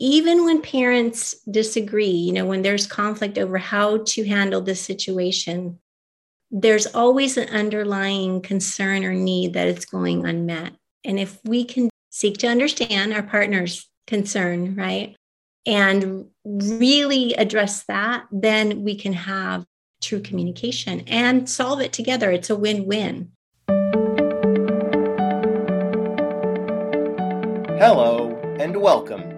even when parents disagree, you know, when there's conflict over how to handle this situation, there's always an underlying concern or need that it's going unmet. And if we can seek to understand our partner's concern, right, and really address that, then we can have true communication and solve it together. It's a win win. Hello, and welcome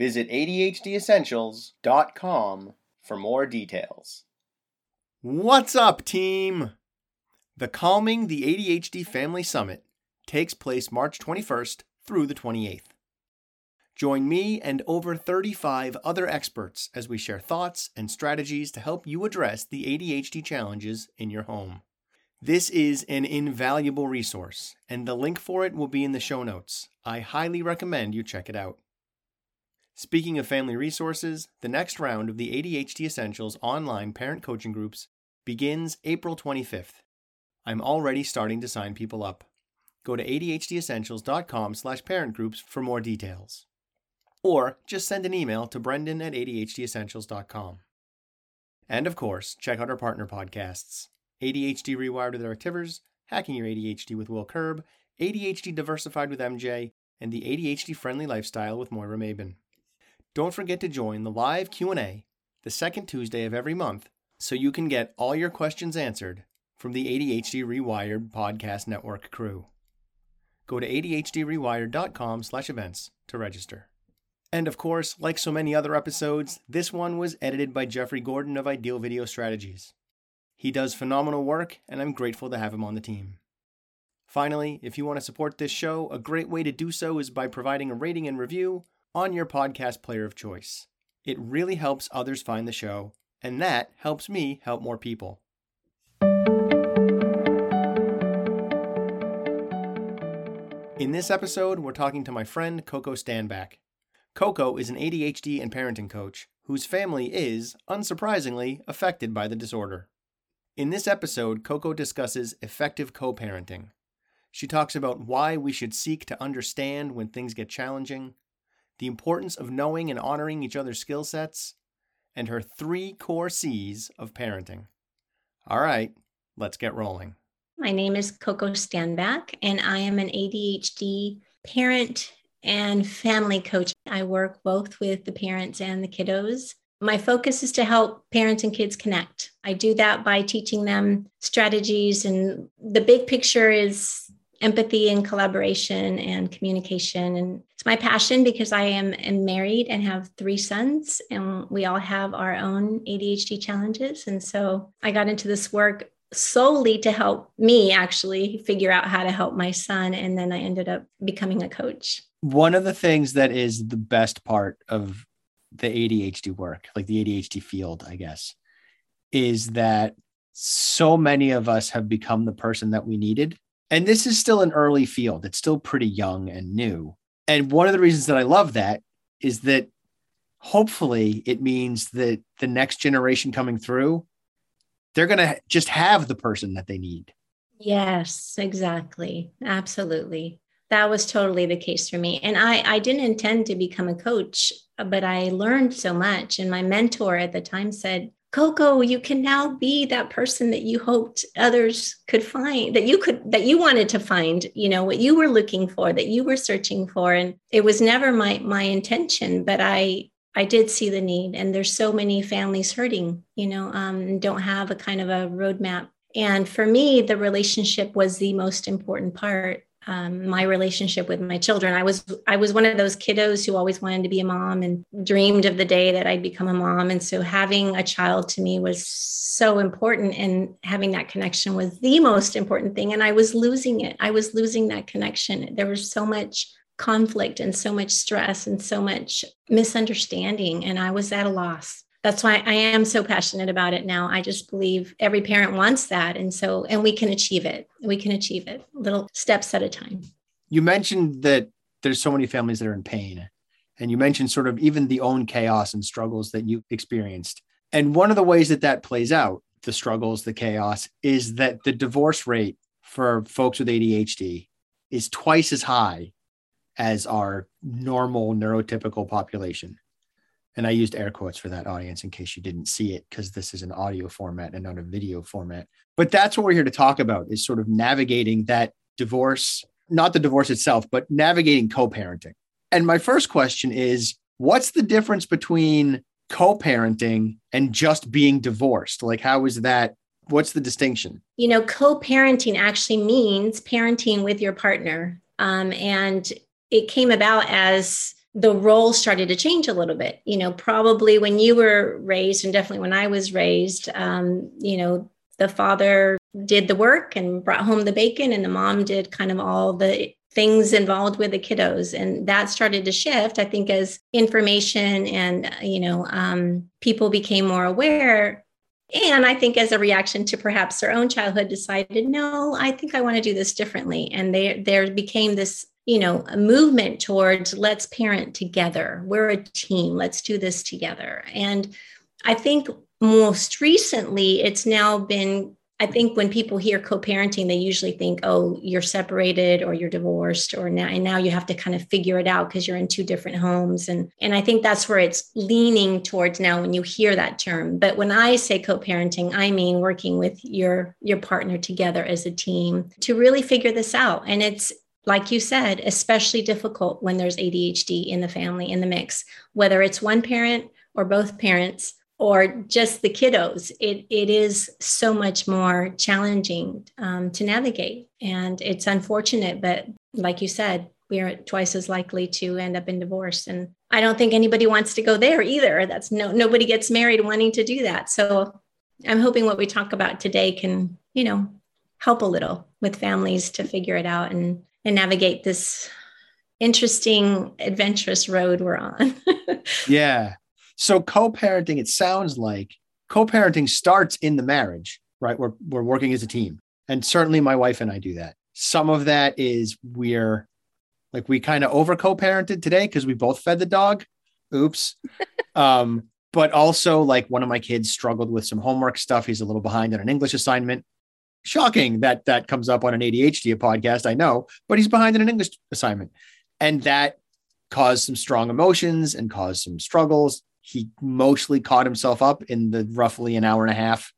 Visit ADHDessentials.com for more details. What's up, team? The Calming the ADHD Family Summit takes place March 21st through the 28th. Join me and over 35 other experts as we share thoughts and strategies to help you address the ADHD challenges in your home. This is an invaluable resource, and the link for it will be in the show notes. I highly recommend you check it out. Speaking of family resources, the next round of the ADHD Essentials online parent coaching groups begins April 25th. I'm already starting to sign people up. Go to adhdessentials.com slash parent groups for more details. Or just send an email to brendan at adhdessentials.com. And of course, check out our partner podcasts ADHD Rewired with Eric Tivers, Hacking Your ADHD with Will Curb, ADHD Diversified with MJ, and the ADHD Friendly Lifestyle with Moira Maybin. Don't forget to join the live Q&A the second Tuesday of every month so you can get all your questions answered from the ADHD Rewired podcast network crew. Go to adhdrewired.com/events to register. And of course, like so many other episodes, this one was edited by Jeffrey Gordon of Ideal Video Strategies. He does phenomenal work, and I'm grateful to have him on the team. Finally, if you want to support this show, a great way to do so is by providing a rating and review on your podcast player of choice. It really helps others find the show, and that helps me help more people. In this episode, we're talking to my friend Coco Standback. Coco is an ADHD and parenting coach whose family is, unsurprisingly, affected by the disorder. In this episode, Coco discusses effective co parenting. She talks about why we should seek to understand when things get challenging, the importance of knowing and honoring each other's skill sets, and her three core C's of parenting. All right, let's get rolling. My name is Coco Standback, and I am an ADHD parent and family coach. I work both with the parents and the kiddos. My focus is to help parents and kids connect. I do that by teaching them strategies, and the big picture is empathy and collaboration and communication. And it's my passion because I am, am married and have three sons, and we all have our own ADHD challenges. And so I got into this work solely to help me actually figure out how to help my son. And then I ended up becoming a coach. One of the things that is the best part of the ADHD work, like the ADHD field, I guess, is that so many of us have become the person that we needed and this is still an early field, it's still pretty young and new. And one of the reasons that I love that is that hopefully it means that the next generation coming through, they're going to just have the person that they need. Yes, exactly. Absolutely. That was totally the case for me. And I, I didn't intend to become a coach, but I learned so much. And my mentor at the time said, Coco, you can now be that person that you hoped others could find, that you could, that you wanted to find, you know, what you were looking for, that you were searching for. And it was never my my intention, but I I did see the need. And there's so many families hurting, you know, um, don't have a kind of a roadmap. And for me, the relationship was the most important part um, my relationship with my children. I was I was one of those kiddos who always wanted to be a mom and dreamed of the day that I'd become a mom. And so having a child to me was so important, and having that connection was the most important thing. And I was losing it. I was losing that connection. There was so much conflict and so much stress and so much misunderstanding. And I was at a loss. That's why I am so passionate about it now. I just believe every parent wants that. And so, and we can achieve it. We can achieve it little steps at a time. You mentioned that there's so many families that are in pain. And you mentioned sort of even the own chaos and struggles that you experienced. And one of the ways that that plays out, the struggles, the chaos, is that the divorce rate for folks with ADHD is twice as high as our normal neurotypical population. And I used air quotes for that audience in case you didn't see it, because this is an audio format and not a video format. But that's what we're here to talk about is sort of navigating that divorce, not the divorce itself, but navigating co parenting. And my first question is what's the difference between co parenting and just being divorced? Like, how is that? What's the distinction? You know, co parenting actually means parenting with your partner. Um, and it came about as the role started to change a little bit. You know, probably when you were raised, and definitely when I was raised, um, you know, the father did the work and brought home the bacon, and the mom did kind of all the things involved with the kiddos. And that started to shift i think as information and you know um, people became more aware. And i think as a reaction to perhaps their own childhood decided no i think i want to do this differently. And there there became this you know a movement towards let's parent together we're a team let's do this together and i think most recently it's now been I think when people hear co-parenting, they usually think, "Oh, you're separated or you're divorced, or now and now you have to kind of figure it out because you're in two different homes." And and I think that's where it's leaning towards now when you hear that term. But when I say co-parenting, I mean working with your your partner together as a team to really figure this out. And it's like you said, especially difficult when there's ADHD in the family in the mix, whether it's one parent or both parents or just the kiddos, it, it is so much more challenging um, to navigate. And it's unfortunate, but like you said, we are twice as likely to end up in divorce. And I don't think anybody wants to go there either. That's no nobody gets married wanting to do that. So I'm hoping what we talk about today can, you know, help a little with families to figure it out and and navigate this interesting adventurous road we're on. yeah. So co-parenting, it sounds like co-parenting starts in the marriage, right? We're we're working as a team. And certainly my wife and I do that. Some of that is we're like we kind of over co-parented today because we both fed the dog. Oops. um, but also like one of my kids struggled with some homework stuff. He's a little behind on an English assignment. Shocking that that comes up on an ADHD podcast, I know, but he's behind in an English assignment. And that caused some strong emotions and caused some struggles he mostly caught himself up in the roughly an hour and a half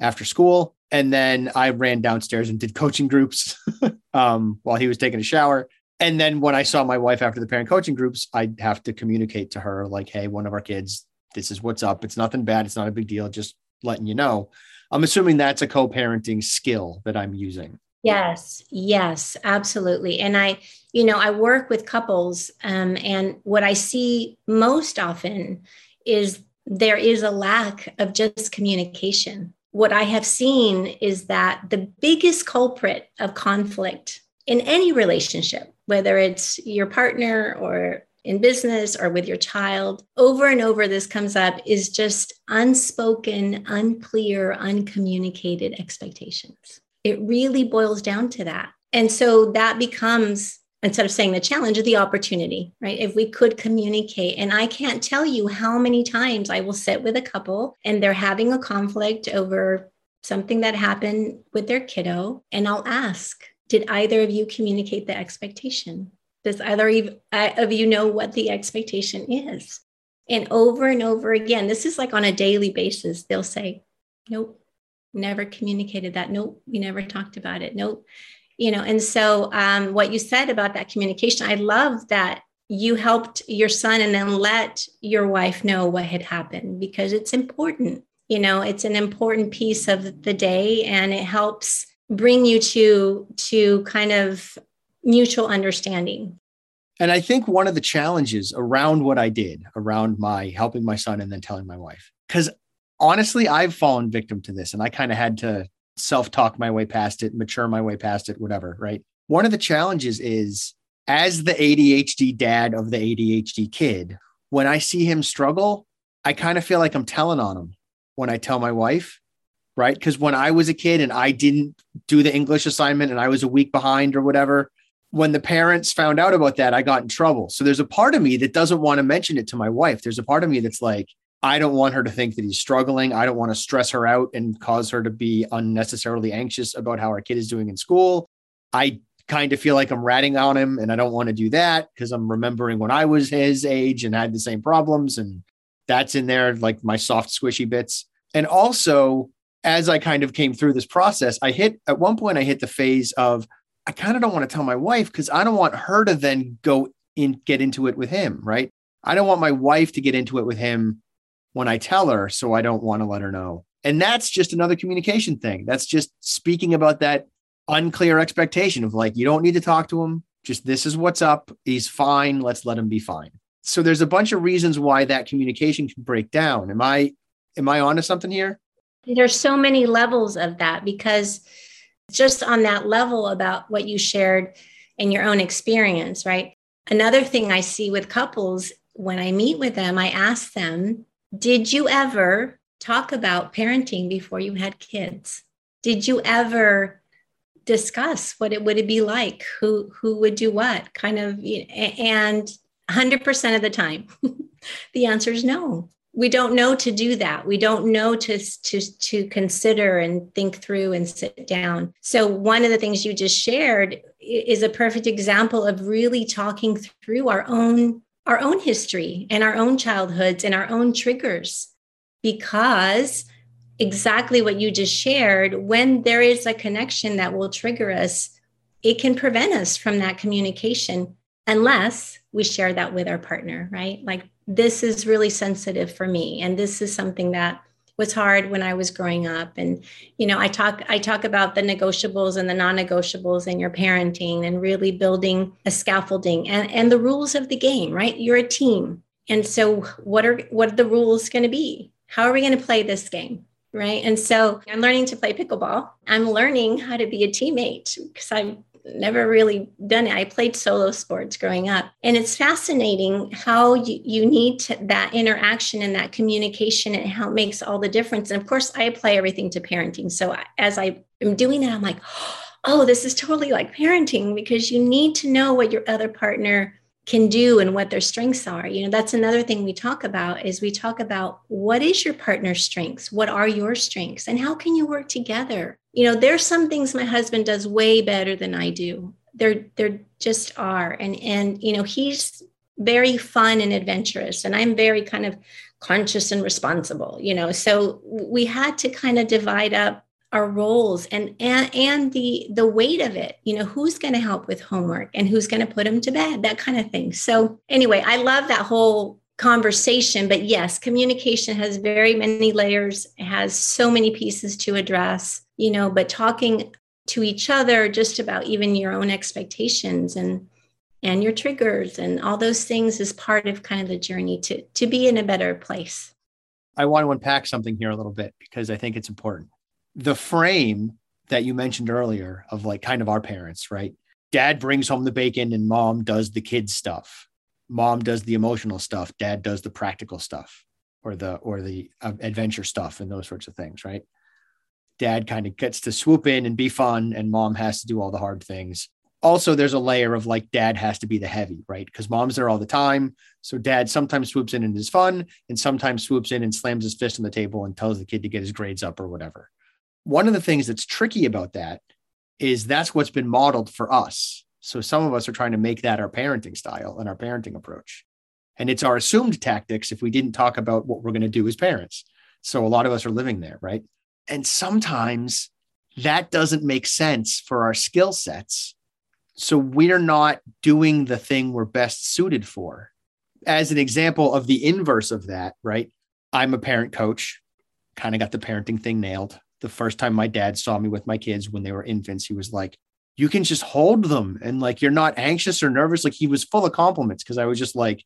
after school. And then I ran downstairs and did coaching groups um, while he was taking a shower. And then when I saw my wife after the parent coaching groups, I'd have to communicate to her, like, hey, one of our kids, this is what's up. It's nothing bad. It's not a big deal. Just letting you know. I'm assuming that's a co parenting skill that I'm using. Yes, yes, absolutely. And I, you know, I work with couples, um, and what I see most often is there is a lack of just communication. What I have seen is that the biggest culprit of conflict in any relationship, whether it's your partner or in business or with your child, over and over this comes up is just unspoken, unclear, uncommunicated expectations. It really boils down to that. And so that becomes instead of saying the challenge, the opportunity, right? If we could communicate. And I can't tell you how many times I will sit with a couple and they're having a conflict over something that happened with their kiddo. And I'll ask, did either of you communicate the expectation? Does either of you know what the expectation is? And over and over again, this is like on a daily basis, they'll say, nope, never communicated that. Nope, we never talked about it. Nope you know and so um, what you said about that communication i love that you helped your son and then let your wife know what had happened because it's important you know it's an important piece of the day and it helps bring you to to kind of mutual understanding and i think one of the challenges around what i did around my helping my son and then telling my wife because honestly i've fallen victim to this and i kind of had to self talk my way past it, mature my way past it, whatever, right? One of the challenges is as the ADHD dad of the ADHD kid, when I see him struggle, I kind of feel like I'm telling on him when I tell my wife, right? Because when I was a kid and I didn't do the English assignment and I was a week behind or whatever, when the parents found out about that, I got in trouble. So there's a part of me that doesn't want to mention it to my wife. There's a part of me that's like, I don't want her to think that he's struggling. I don't want to stress her out and cause her to be unnecessarily anxious about how our kid is doing in school. I kind of feel like I'm ratting on him and I don't want to do that because I'm remembering when I was his age and had the same problems. And that's in there, like my soft, squishy bits. And also, as I kind of came through this process, I hit at one point, I hit the phase of I kind of don't want to tell my wife because I don't want her to then go in, get into it with him. Right. I don't want my wife to get into it with him when I tell her. So I don't want to let her know. And that's just another communication thing. That's just speaking about that unclear expectation of like, you don't need to talk to him. Just this is what's up. He's fine. Let's let him be fine. So there's a bunch of reasons why that communication can break down. Am I am I onto something here? There's so many levels of that because just on that level about what you shared in your own experience, right? Another thing I see with couples when I meet with them, I ask them, Did you ever talk about parenting before you had kids? Did you ever discuss what it would it be like? Who who would do what? Kind of and 100% of the time, the answer is no we don't know to do that. We don't know to, to to consider and think through and sit down. So one of the things you just shared is a perfect example of really talking through our own our own history and our own childhoods and our own triggers. Because exactly what you just shared when there is a connection that will trigger us it can prevent us from that communication unless we share that with our partner right? Like this is really sensitive for me and this is something that was hard when I was growing up. And, you know, I talk, I talk about the negotiables and the non-negotiables in your parenting and really building a scaffolding and, and the rules of the game, right? You're a team. And so what are what are the rules going to be? How are we going to play this game? Right. And so I'm learning to play pickleball. I'm learning how to be a teammate because I never really done it. I played solo sports growing up. And it's fascinating how you, you need to, that interaction and that communication and how it makes all the difference. And of course, I apply everything to parenting. So as I am doing that, I'm like, oh, this is totally like parenting because you need to know what your other partner can do and what their strengths are you know that's another thing we talk about is we talk about what is your partner's strengths what are your strengths and how can you work together you know there's some things my husband does way better than i do. There there just are. And and you know he's very fun and adventurous and i'm very kind of conscious and responsible you know. So we had to kind of divide up our roles and and and the the weight of it you know who's going to help with homework and who's going to put him to bed that kind of thing. So anyway i love that whole conversation but yes communication has very many layers has so many pieces to address you know but talking to each other just about even your own expectations and and your triggers and all those things is part of kind of the journey to to be in a better place i want to unpack something here a little bit because i think it's important the frame that you mentioned earlier of like kind of our parents, right? Dad brings home the bacon and mom does the kids stuff. Mom does the emotional stuff, dad does the practical stuff or the or the uh, adventure stuff and those sorts of things, right? Dad kind of gets to swoop in and be fun and mom has to do all the hard things. Also there's a layer of like dad has to be the heavy, right? Because mom's there all the time. So dad sometimes swoops in and is fun and sometimes swoops in and slams his fist on the table and tells the kid to get his grades up or whatever one of the things that's tricky about that is that's what's been modeled for us. So some of us are trying to make that our parenting style and our parenting approach. And it's our assumed tactics if we didn't talk about what we're going to do as parents. So a lot of us are living there, right? And sometimes that doesn't make sense for our skill sets. So we're not doing the thing we're best suited for. As an example of the inverse of that, right? I'm a parent coach, kind of got the parenting thing nailed the first time my dad saw me with my kids when they were infants, he was like, you can just hold them and like you're not anxious or nervous. Like he was full of compliments because I was just like,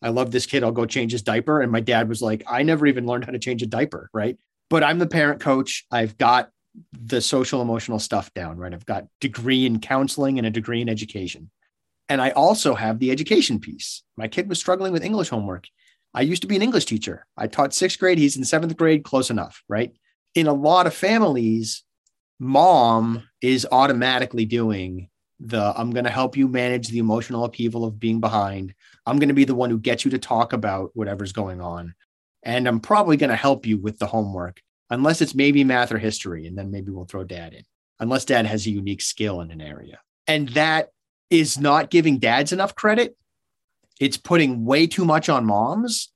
I love this kid. I'll go change his diaper. And my dad was like, I never even learned how to change a diaper. Right. But I'm the parent coach. I've got the social emotional stuff down, right? I've got degree in counseling and a degree in education. And I also have the education piece. My kid was struggling with English homework. I used to be an English teacher. I taught sixth grade. He's in seventh grade, close enough, right? In a lot of families, mom is automatically doing the I'm going to help you manage the emotional upheaval of being behind. I'm going to be the one who gets you to talk about whatever's going on. And I'm probably going to help you with the homework, unless it's maybe math or history. And then maybe we'll throw dad in, unless dad has a unique skill in an area. And that is not giving dads enough credit. It's putting way too much on moms.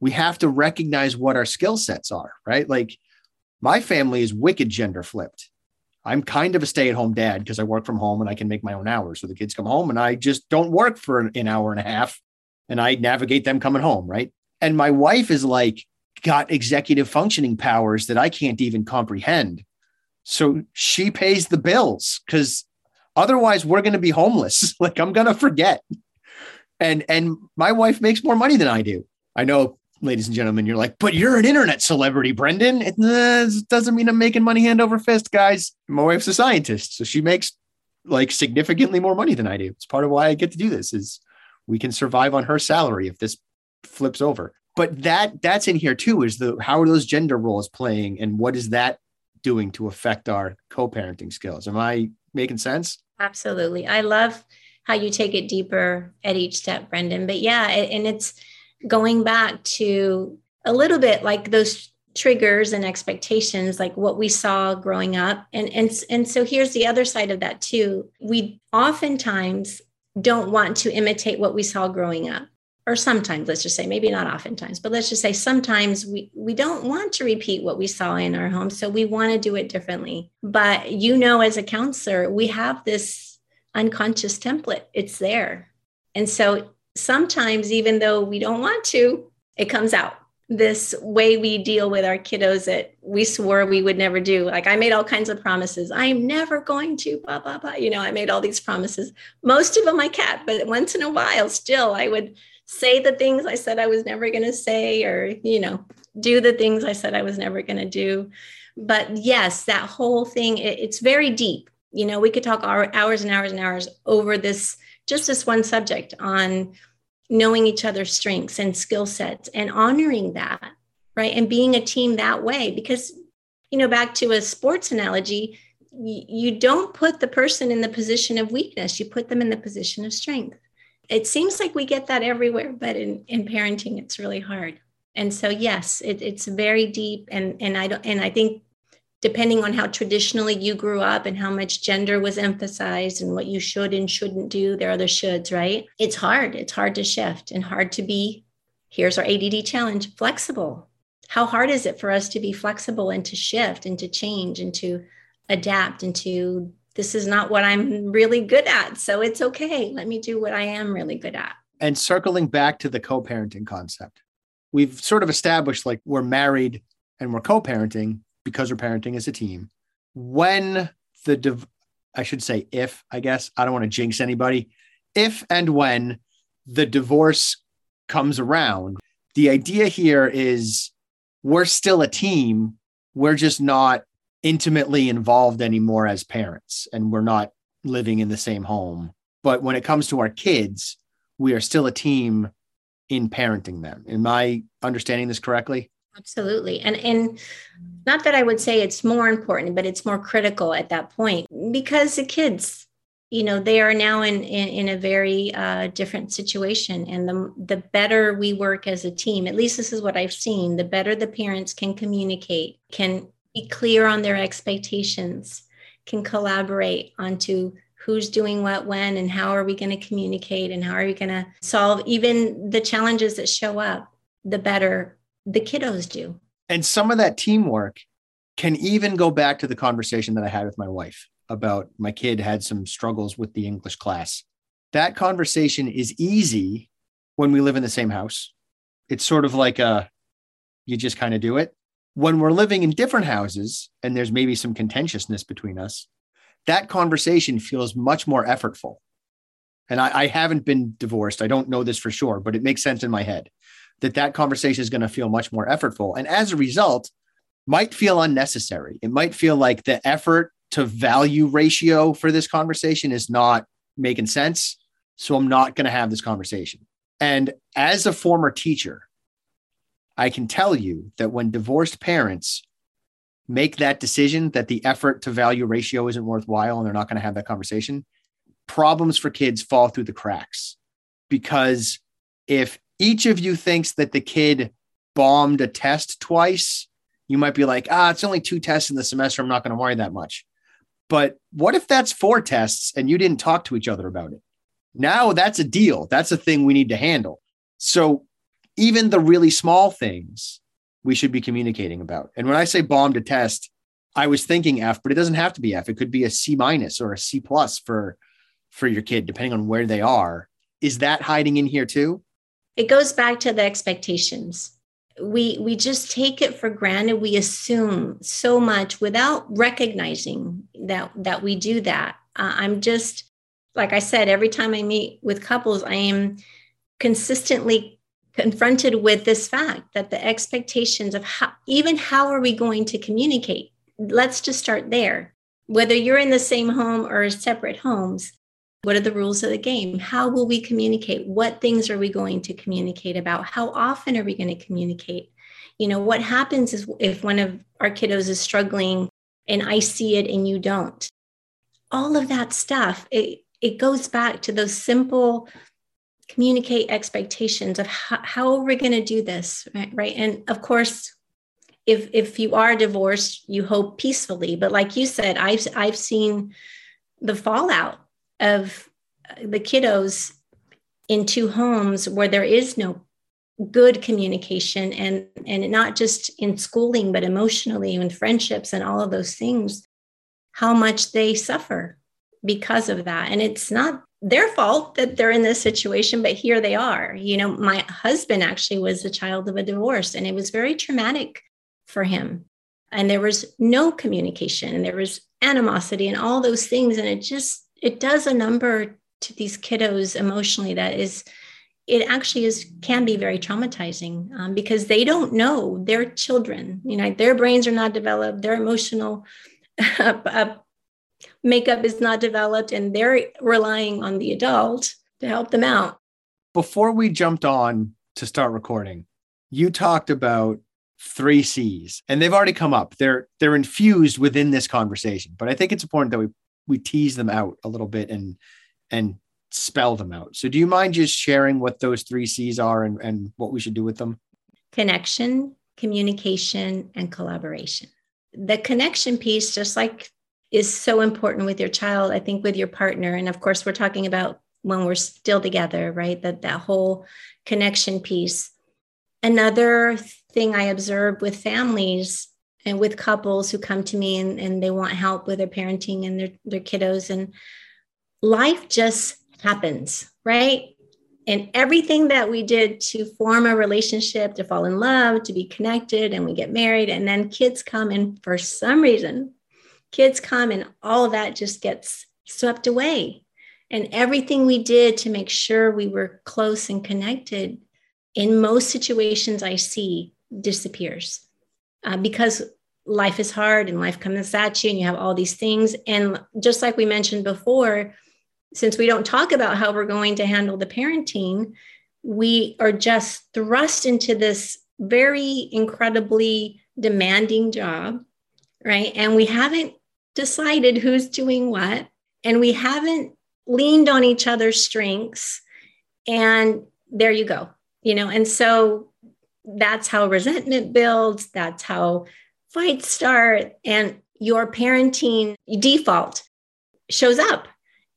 We have to recognize what our skill sets are, right? Like my family is wicked gender flipped. I'm kind of a stay at home dad because I work from home and I can make my own hours. So the kids come home and I just don't work for an hour and a half and I navigate them coming home, right? And my wife is like, got executive functioning powers that I can't even comprehend. So she pays the bills because otherwise we're going to be homeless. like I'm going to forget. And and my wife makes more money than I do. I know ladies and gentlemen, you're like, but you're an internet celebrity, Brendan. It uh, doesn't mean I'm making money hand over fist, guys. My wife's a scientist, so she makes like significantly more money than I do. It's part of why I get to do this is we can survive on her salary if this flips over. But that that's in here too is the how are those gender roles playing and what is that doing to affect our co-parenting skills? Am I making sense? Absolutely. I love how you take it deeper at each step, Brendan. But yeah, and it's going back to a little bit like those triggers and expectations like what we saw growing up. And and and so here's the other side of that too. We oftentimes don't want to imitate what we saw growing up. Or sometimes let's just say maybe not oftentimes but let's just say sometimes we we don't want to repeat what we saw in our home so we want to do it differently. But you know as a counselor we have this unconscious template. It's there. And so sometimes, even though we don't want to, it comes out. This way we deal with our kiddos that we swore we would never do. Like I made all kinds of promises. I'm never going to, blah, blah, blah. You know, I made all these promises. Most of them I kept, but once in a while, still, I would say the things I said I was never going to say, or, you know, do the things I said I was never going to do. But yes, that whole thing, it, it's very deep. You know, we could talk hours and hours and hours over this just this one subject on knowing each other's strengths and skill sets and honoring that, right? And being a team that way. Because, you know, back to a sports analogy, you don't put the person in the position of weakness, you put them in the position of strength. It seems like we get that everywhere, but in, in parenting, it's really hard. And so, yes, it, it's very deep, and and I don't, and I think depending on how traditionally you grew up and how much gender was emphasized and what you should and shouldn't do, there are the shoulds, right? It's hard. It's hard to shift and hard to be, here's our ADD challenge, flexible. How hard is it for us to be flexible and to shift and to change and to adapt and to, this is not what I'm really good at. So it's okay. Let me do what I am really good at. And circling back to the co parenting concept, we've sort of established like we're married and we're co parenting because we're parenting as a team. When the, div- I should say, if, I guess, I don't want to jinx anybody, if and when the divorce comes around, the idea here is we're still a team. We're just not intimately involved anymore as parents, and we're not living in the same home. But when it comes to our kids, we are still a team in parenting them. Am I understanding this correctly? Absolutely. And and not that I would say it's more important, but it's more critical at that point because the kids, you know, they are now in in, in a very uh, different situation. And the the better we work as a team, at least this is what I've seen, the better the parents can communicate, can be clear on their expectations, can collaborate onto who's doing what when and how are we going to communicate and how are we going to solve even the challenges that show up the better the kiddos do. And some of that teamwork can even go back to the conversation that I had with my wife about my kid had some struggles with the English class. That conversation is easy when we live in the same house. It's sort of like a, you just kind of do it. When we're living in different houses and there's maybe some contentiousness between us, that conversation feels much more effortful. And I, I haven't been divorced. I don't know this for sure, but it makes sense in my head that that conversation is going to feel much more effortful. And as a result, might feel unnecessary. It might feel like the effort to value ratio for this conversation is not making sense. So I'm not going to have this conversation. And as a former teacher, I can tell you that when divorced parents make that decision that the effort to value ratio isn't worthwhile and they're not going to have that conversation, problems for kids fall through the cracks. Because if each of you thinks that the kid bombed a test twice, you might be like, ah, it's only two tests in the semester. I'm not going to worry that much. But what if that's four tests and you didn't talk to each other about it? Now that's a deal. That's a thing we need to handle. So even the really small things we should be communicating about. And when I say bombed a test, I was thinking F, but it doesn't have to be F. It could be a C minus or a C plus for for your kid, depending on where they are. Is that hiding in here too? It goes back to the expectations. We we just take it for granted. We assume so much without recognizing that that we do that. Uh, I'm just like I said, every time I meet with couples, I am consistently confronted with this fact that the expectations of how, even how are we going to communicate? Let's just start there. Whether you're in the same home or separate homes, what are the rules of the game? How will we communicate? What things are we going to communicate about? How often are we going to communicate? You know, what happens is if one of our kiddos is struggling and I see it and you don't. All of that stuff, it, it goes back to those simple communicate expectations of how, how are we going to do this right, right and of course if if you are divorced you hope peacefully but like you said i've i've seen the fallout of the kiddos in two homes where there is no good communication and and not just in schooling but emotionally and friendships and all of those things how much they suffer because of that and it's not their fault that they're in this situation, but here they are. You know, my husband actually was a child of a divorce, and it was very traumatic for him. And there was no communication, and there was animosity, and all those things. And it just it does a number to these kiddos emotionally that is it actually is can be very traumatizing um, because they don't know their children you know their brains are not developed their emotional makeup is not developed and they're relying on the adult to help them out. Before we jumped on to start recording, you talked about three C's and they've already come up. They're they're infused within this conversation, but I think it's important that we we tease them out a little bit and and spell them out. So do you mind just sharing what those three C's are and, and what we should do with them? Connection, communication, and collaboration. The connection piece, just like is so important with your child, I think with your partner. And of course, we're talking about when we're still together, right? That that whole connection piece. Another thing I observe with families and with couples who come to me and, and they want help with their parenting and their, their kiddos, and life just happens, right? And everything that we did to form a relationship, to fall in love, to be connected, and we get married, and then kids come, and for some reason, kids come and all of that just gets swept away. And everything we did to make sure we were close and connected in most situations I see disappears uh, because life is hard and life comes at you and you have all these things. And just like we mentioned before, since we don't talk about how we're going to handle the parenting, we are just thrust into this very incredibly demanding job, right? And we haven't decided who's doing what, and we haven't leaned on each other's strengths. And there you go, you know, and so that's how resentment builds, that's how fights start, and your parenting default shows up.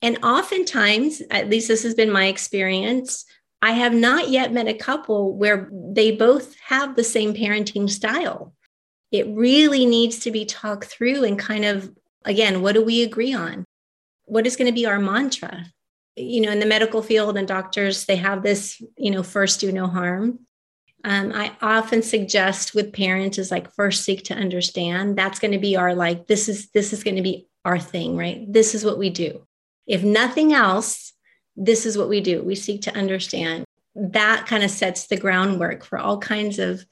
And oftentimes, at least this has been my experience, I have not yet met a couple where they both have the same parenting style. It really needs to be talked through and kind of again, what do we agree on? What is going to be our mantra? You know, in the medical field and doctors, they have this, you know, first do no harm. Um, I often suggest with parents is like first seek to understand. That's going to be our like this is this is going to be our thing, right? This is what we do. If nothing else, this is what we do. We seek to understand. That kind of sets the groundwork for all kinds of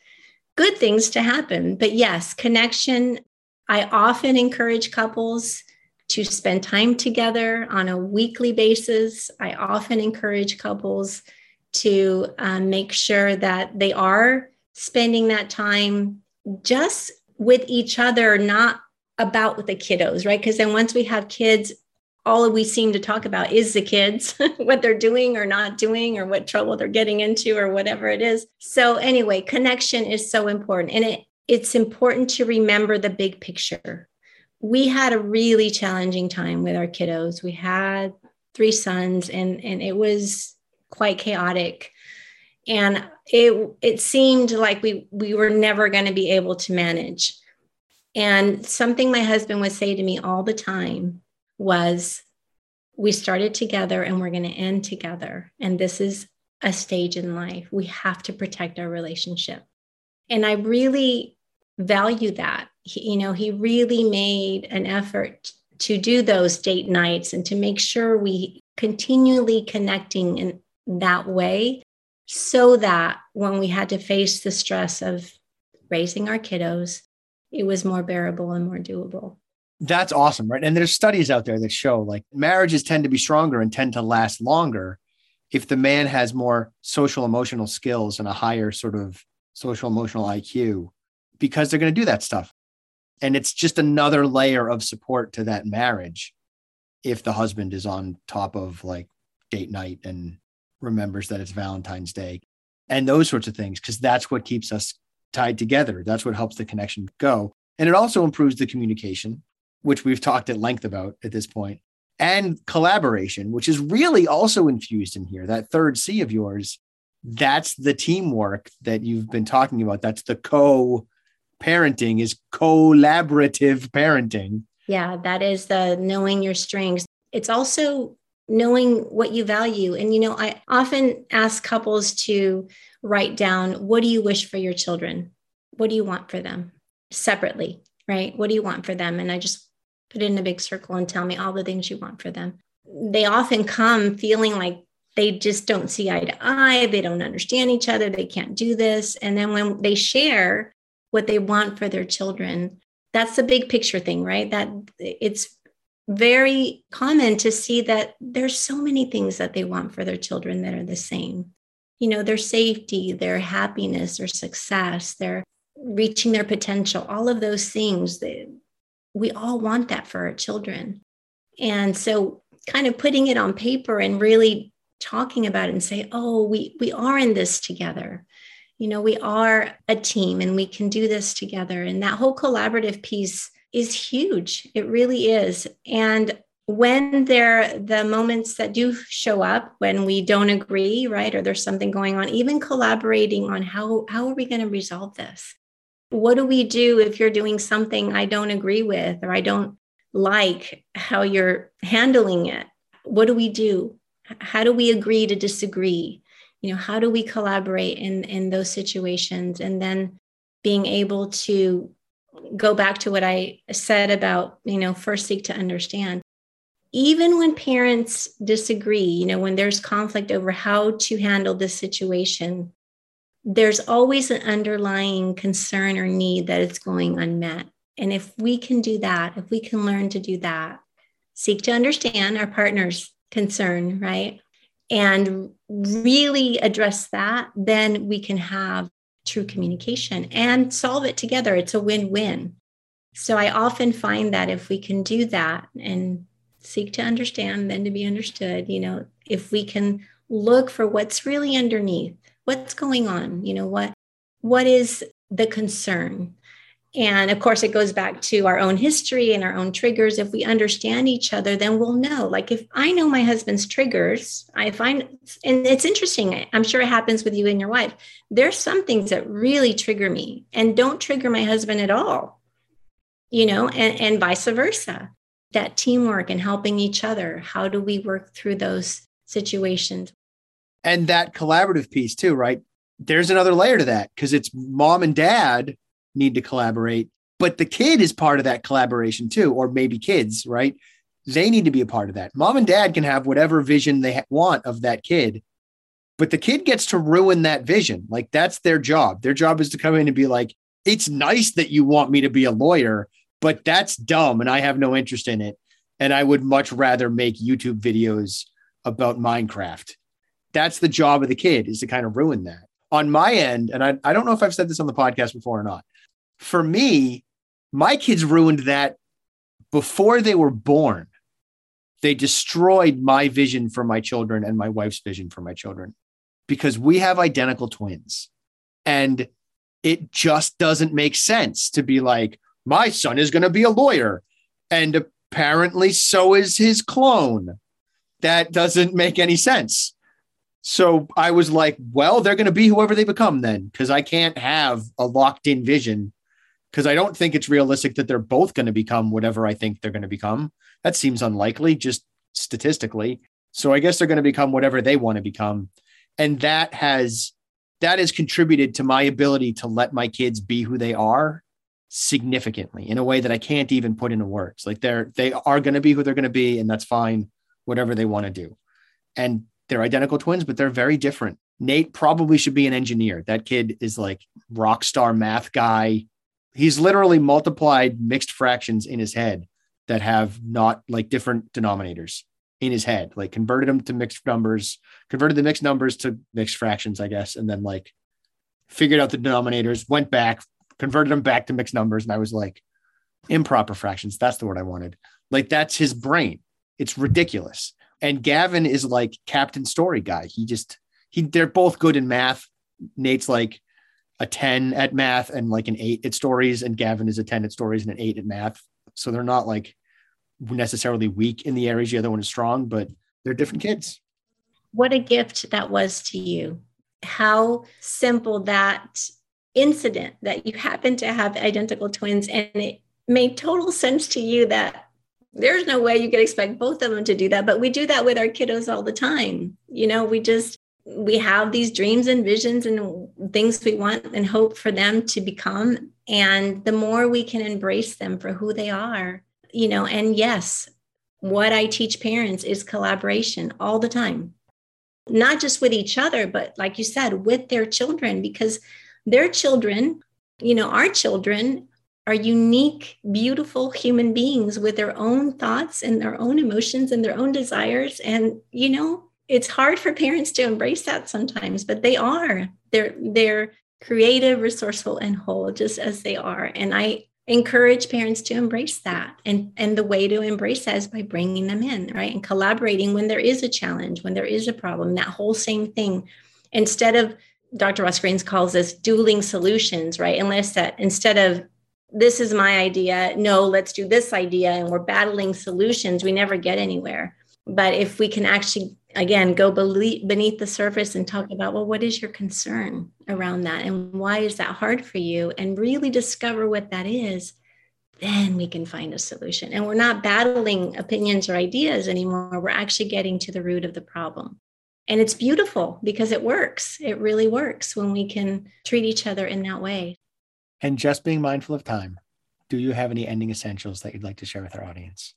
good things to happen. But yes, connection I often encourage couples to spend time together on a weekly basis. I often encourage couples to um, make sure that they are spending that time just with each other, not about with the kiddos, right? Because then once we have kids, all we seem to talk about is the kids, what they're doing or not doing, or what trouble they're getting into, or whatever it is. So, anyway, connection is so important. And it, it's important to remember the big picture. We had a really challenging time with our kiddos. We had three sons, and, and it was quite chaotic. And it, it seemed like we, we were never going to be able to manage. And something my husband would say to me all the time was we started together and we're going to end together. And this is a stage in life. We have to protect our relationship. And I really value that. He, you know, he really made an effort to do those date nights and to make sure we continually connecting in that way so that when we had to face the stress of raising our kiddos, it was more bearable and more doable. That's awesome, right? And there's studies out there that show like marriages tend to be stronger and tend to last longer if the man has more social emotional skills and a higher sort of social emotional IQ because they're going to do that stuff. And it's just another layer of support to that marriage if the husband is on top of like date night and remembers that it's Valentine's Day and those sorts of things, because that's what keeps us tied together. That's what helps the connection go. And it also improves the communication, which we've talked at length about at this point, and collaboration, which is really also infused in here. That third C of yours, that's the teamwork that you've been talking about. That's the co parenting, is collaborative parenting. Yeah, that is the knowing your strengths. It's also knowing what you value. And, you know, I often ask couples to write down what do you wish for your children? What do you want for them separately, right? What do you want for them? And I just put it in a big circle and tell me all the things you want for them. They often come feeling like they just don't see eye to eye. They don't understand each other. They can't do this. And then when they share what they want for their children, that's the big picture thing, right? That it's very common to see that there's so many things that they want for their children that are the same. You know their safety their happiness their success their reaching their potential all of those things that we all want that for our children. And so kind of putting it on paper and really talking about it and say oh we we are in this together. You know we are a team and we can do this together. And that whole collaborative piece is huge. It really is. And when there the moments that do show up when we don't agree, right, or there's something going on, even collaborating on how how are we going to resolve this? What do we do if you're doing something I don't agree with or I don't like how you're handling it? What do we do? How do we agree to disagree? You know, how do we collaborate in in those situations and then being able to go back to what I said about, you know, first seek to understand. Even when parents disagree, you know, when there's conflict over how to handle this situation, there's always an underlying concern or need that it's going unmet. And if we can do that, if we can learn to do that, seek to understand our partner's concern, right? And really address that, then we can have true communication and solve it together. It's a win win. So I often find that if we can do that and seek to understand, then to be understood, you know, if we can look for what's really underneath, what's going on, you know, what what is the concern? And of course, it goes back to our own history and our own triggers. If we understand each other, then we'll know. Like if I know my husband's triggers, I find, and it's interesting, I'm sure it happens with you and your wife. There's some things that really trigger me and don't trigger my husband at all, you know, and, and vice versa. That teamwork and helping each other. How do we work through those situations? And that collaborative piece, too, right? There's another layer to that because it's mom and dad need to collaborate, but the kid is part of that collaboration too, or maybe kids, right? They need to be a part of that. Mom and dad can have whatever vision they want of that kid, but the kid gets to ruin that vision. Like that's their job. Their job is to come in and be like, it's nice that you want me to be a lawyer, but that's dumb and I have no interest in it. and I would much rather make YouTube videos about Minecraft. That's the job of the kid is to kind of ruin that. On my end, and I, I don't know if I've said this on the podcast before or not. For me, my kids ruined that before they were born. They destroyed my vision for my children and my wife's vision for my children because we have identical twins. And it just doesn't make sense to be like, my son is going to be a lawyer. And apparently, so is his clone. That doesn't make any sense. So I was like, well, they're going to be whoever they become then, because I can't have a locked in vision. Because I don't think it's realistic that they're both going to become whatever I think they're going to become. That seems unlikely, just statistically. So I guess they're going to become whatever they want to become. And that has that has contributed to my ability to let my kids be who they are significantly in a way that I can't even put into words. Like they're they are going to be who they're going to be and that's fine whatever they want to do. And they're identical twins but they're very different. Nate probably should be an engineer. That kid is like rock star math guy. He's literally multiplied mixed fractions in his head that have not like different denominators in his head, like converted them to mixed numbers, converted the mixed numbers to mixed fractions, I guess, and then like figured out the denominators, went back, converted them back to mixed numbers, and I was like, improper fractions. That's the word I wanted. Like that's his brain. It's ridiculous. And Gavin is like Captain Story guy. He just he they're both good in math. Nate's like a 10 at math and like an 8 at stories and Gavin is a 10 at stories and an 8 at math. So they're not like necessarily weak in the areas the other one is strong, but they're different kids. What a gift that was to you. How simple that incident that you happen to have identical twins and it made total sense to you that there's no way you could expect both of them to do that but we do that with our kiddos all the time you know we just we have these dreams and visions and things we want and hope for them to become and the more we can embrace them for who they are you know, and yes, what I teach parents is collaboration all the time, not just with each other, but like you said, with their children, because their children, you know, our children are unique, beautiful human beings with their own thoughts and their own emotions and their own desires. And, you know, it's hard for parents to embrace that sometimes, but they are. They're they're creative, resourceful, and whole, just as they are. And I encourage parents to embrace that and and the way to embrace that is by bringing them in right and collaborating when there is a challenge when there is a problem that whole same thing instead of dr Ross Greene's calls this dueling solutions right unless that instead of this is my idea no let's do this idea and we're battling solutions we never get anywhere but if we can actually again go beneath the surface and talk about well what is your concern around that? And why is that hard for you? And really discover what that is. Then we can find a solution. And we're not battling opinions or ideas anymore. We're actually getting to the root of the problem. And it's beautiful because it works. It really works when we can treat each other in that way. And just being mindful of time do you have any ending essentials that you'd like to share with our audience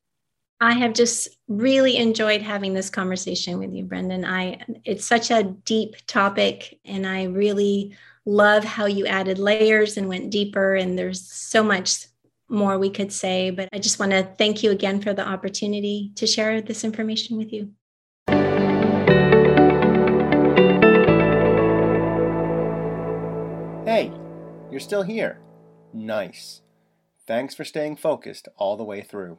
I have just really enjoyed having this conversation with you, Brendan. I it's such a deep topic and I really love how you added layers and went deeper and there's so much more we could say, but I just want to thank you again for the opportunity to share this information with you. Hey, you're still here. Nice. Thanks for staying focused all the way through.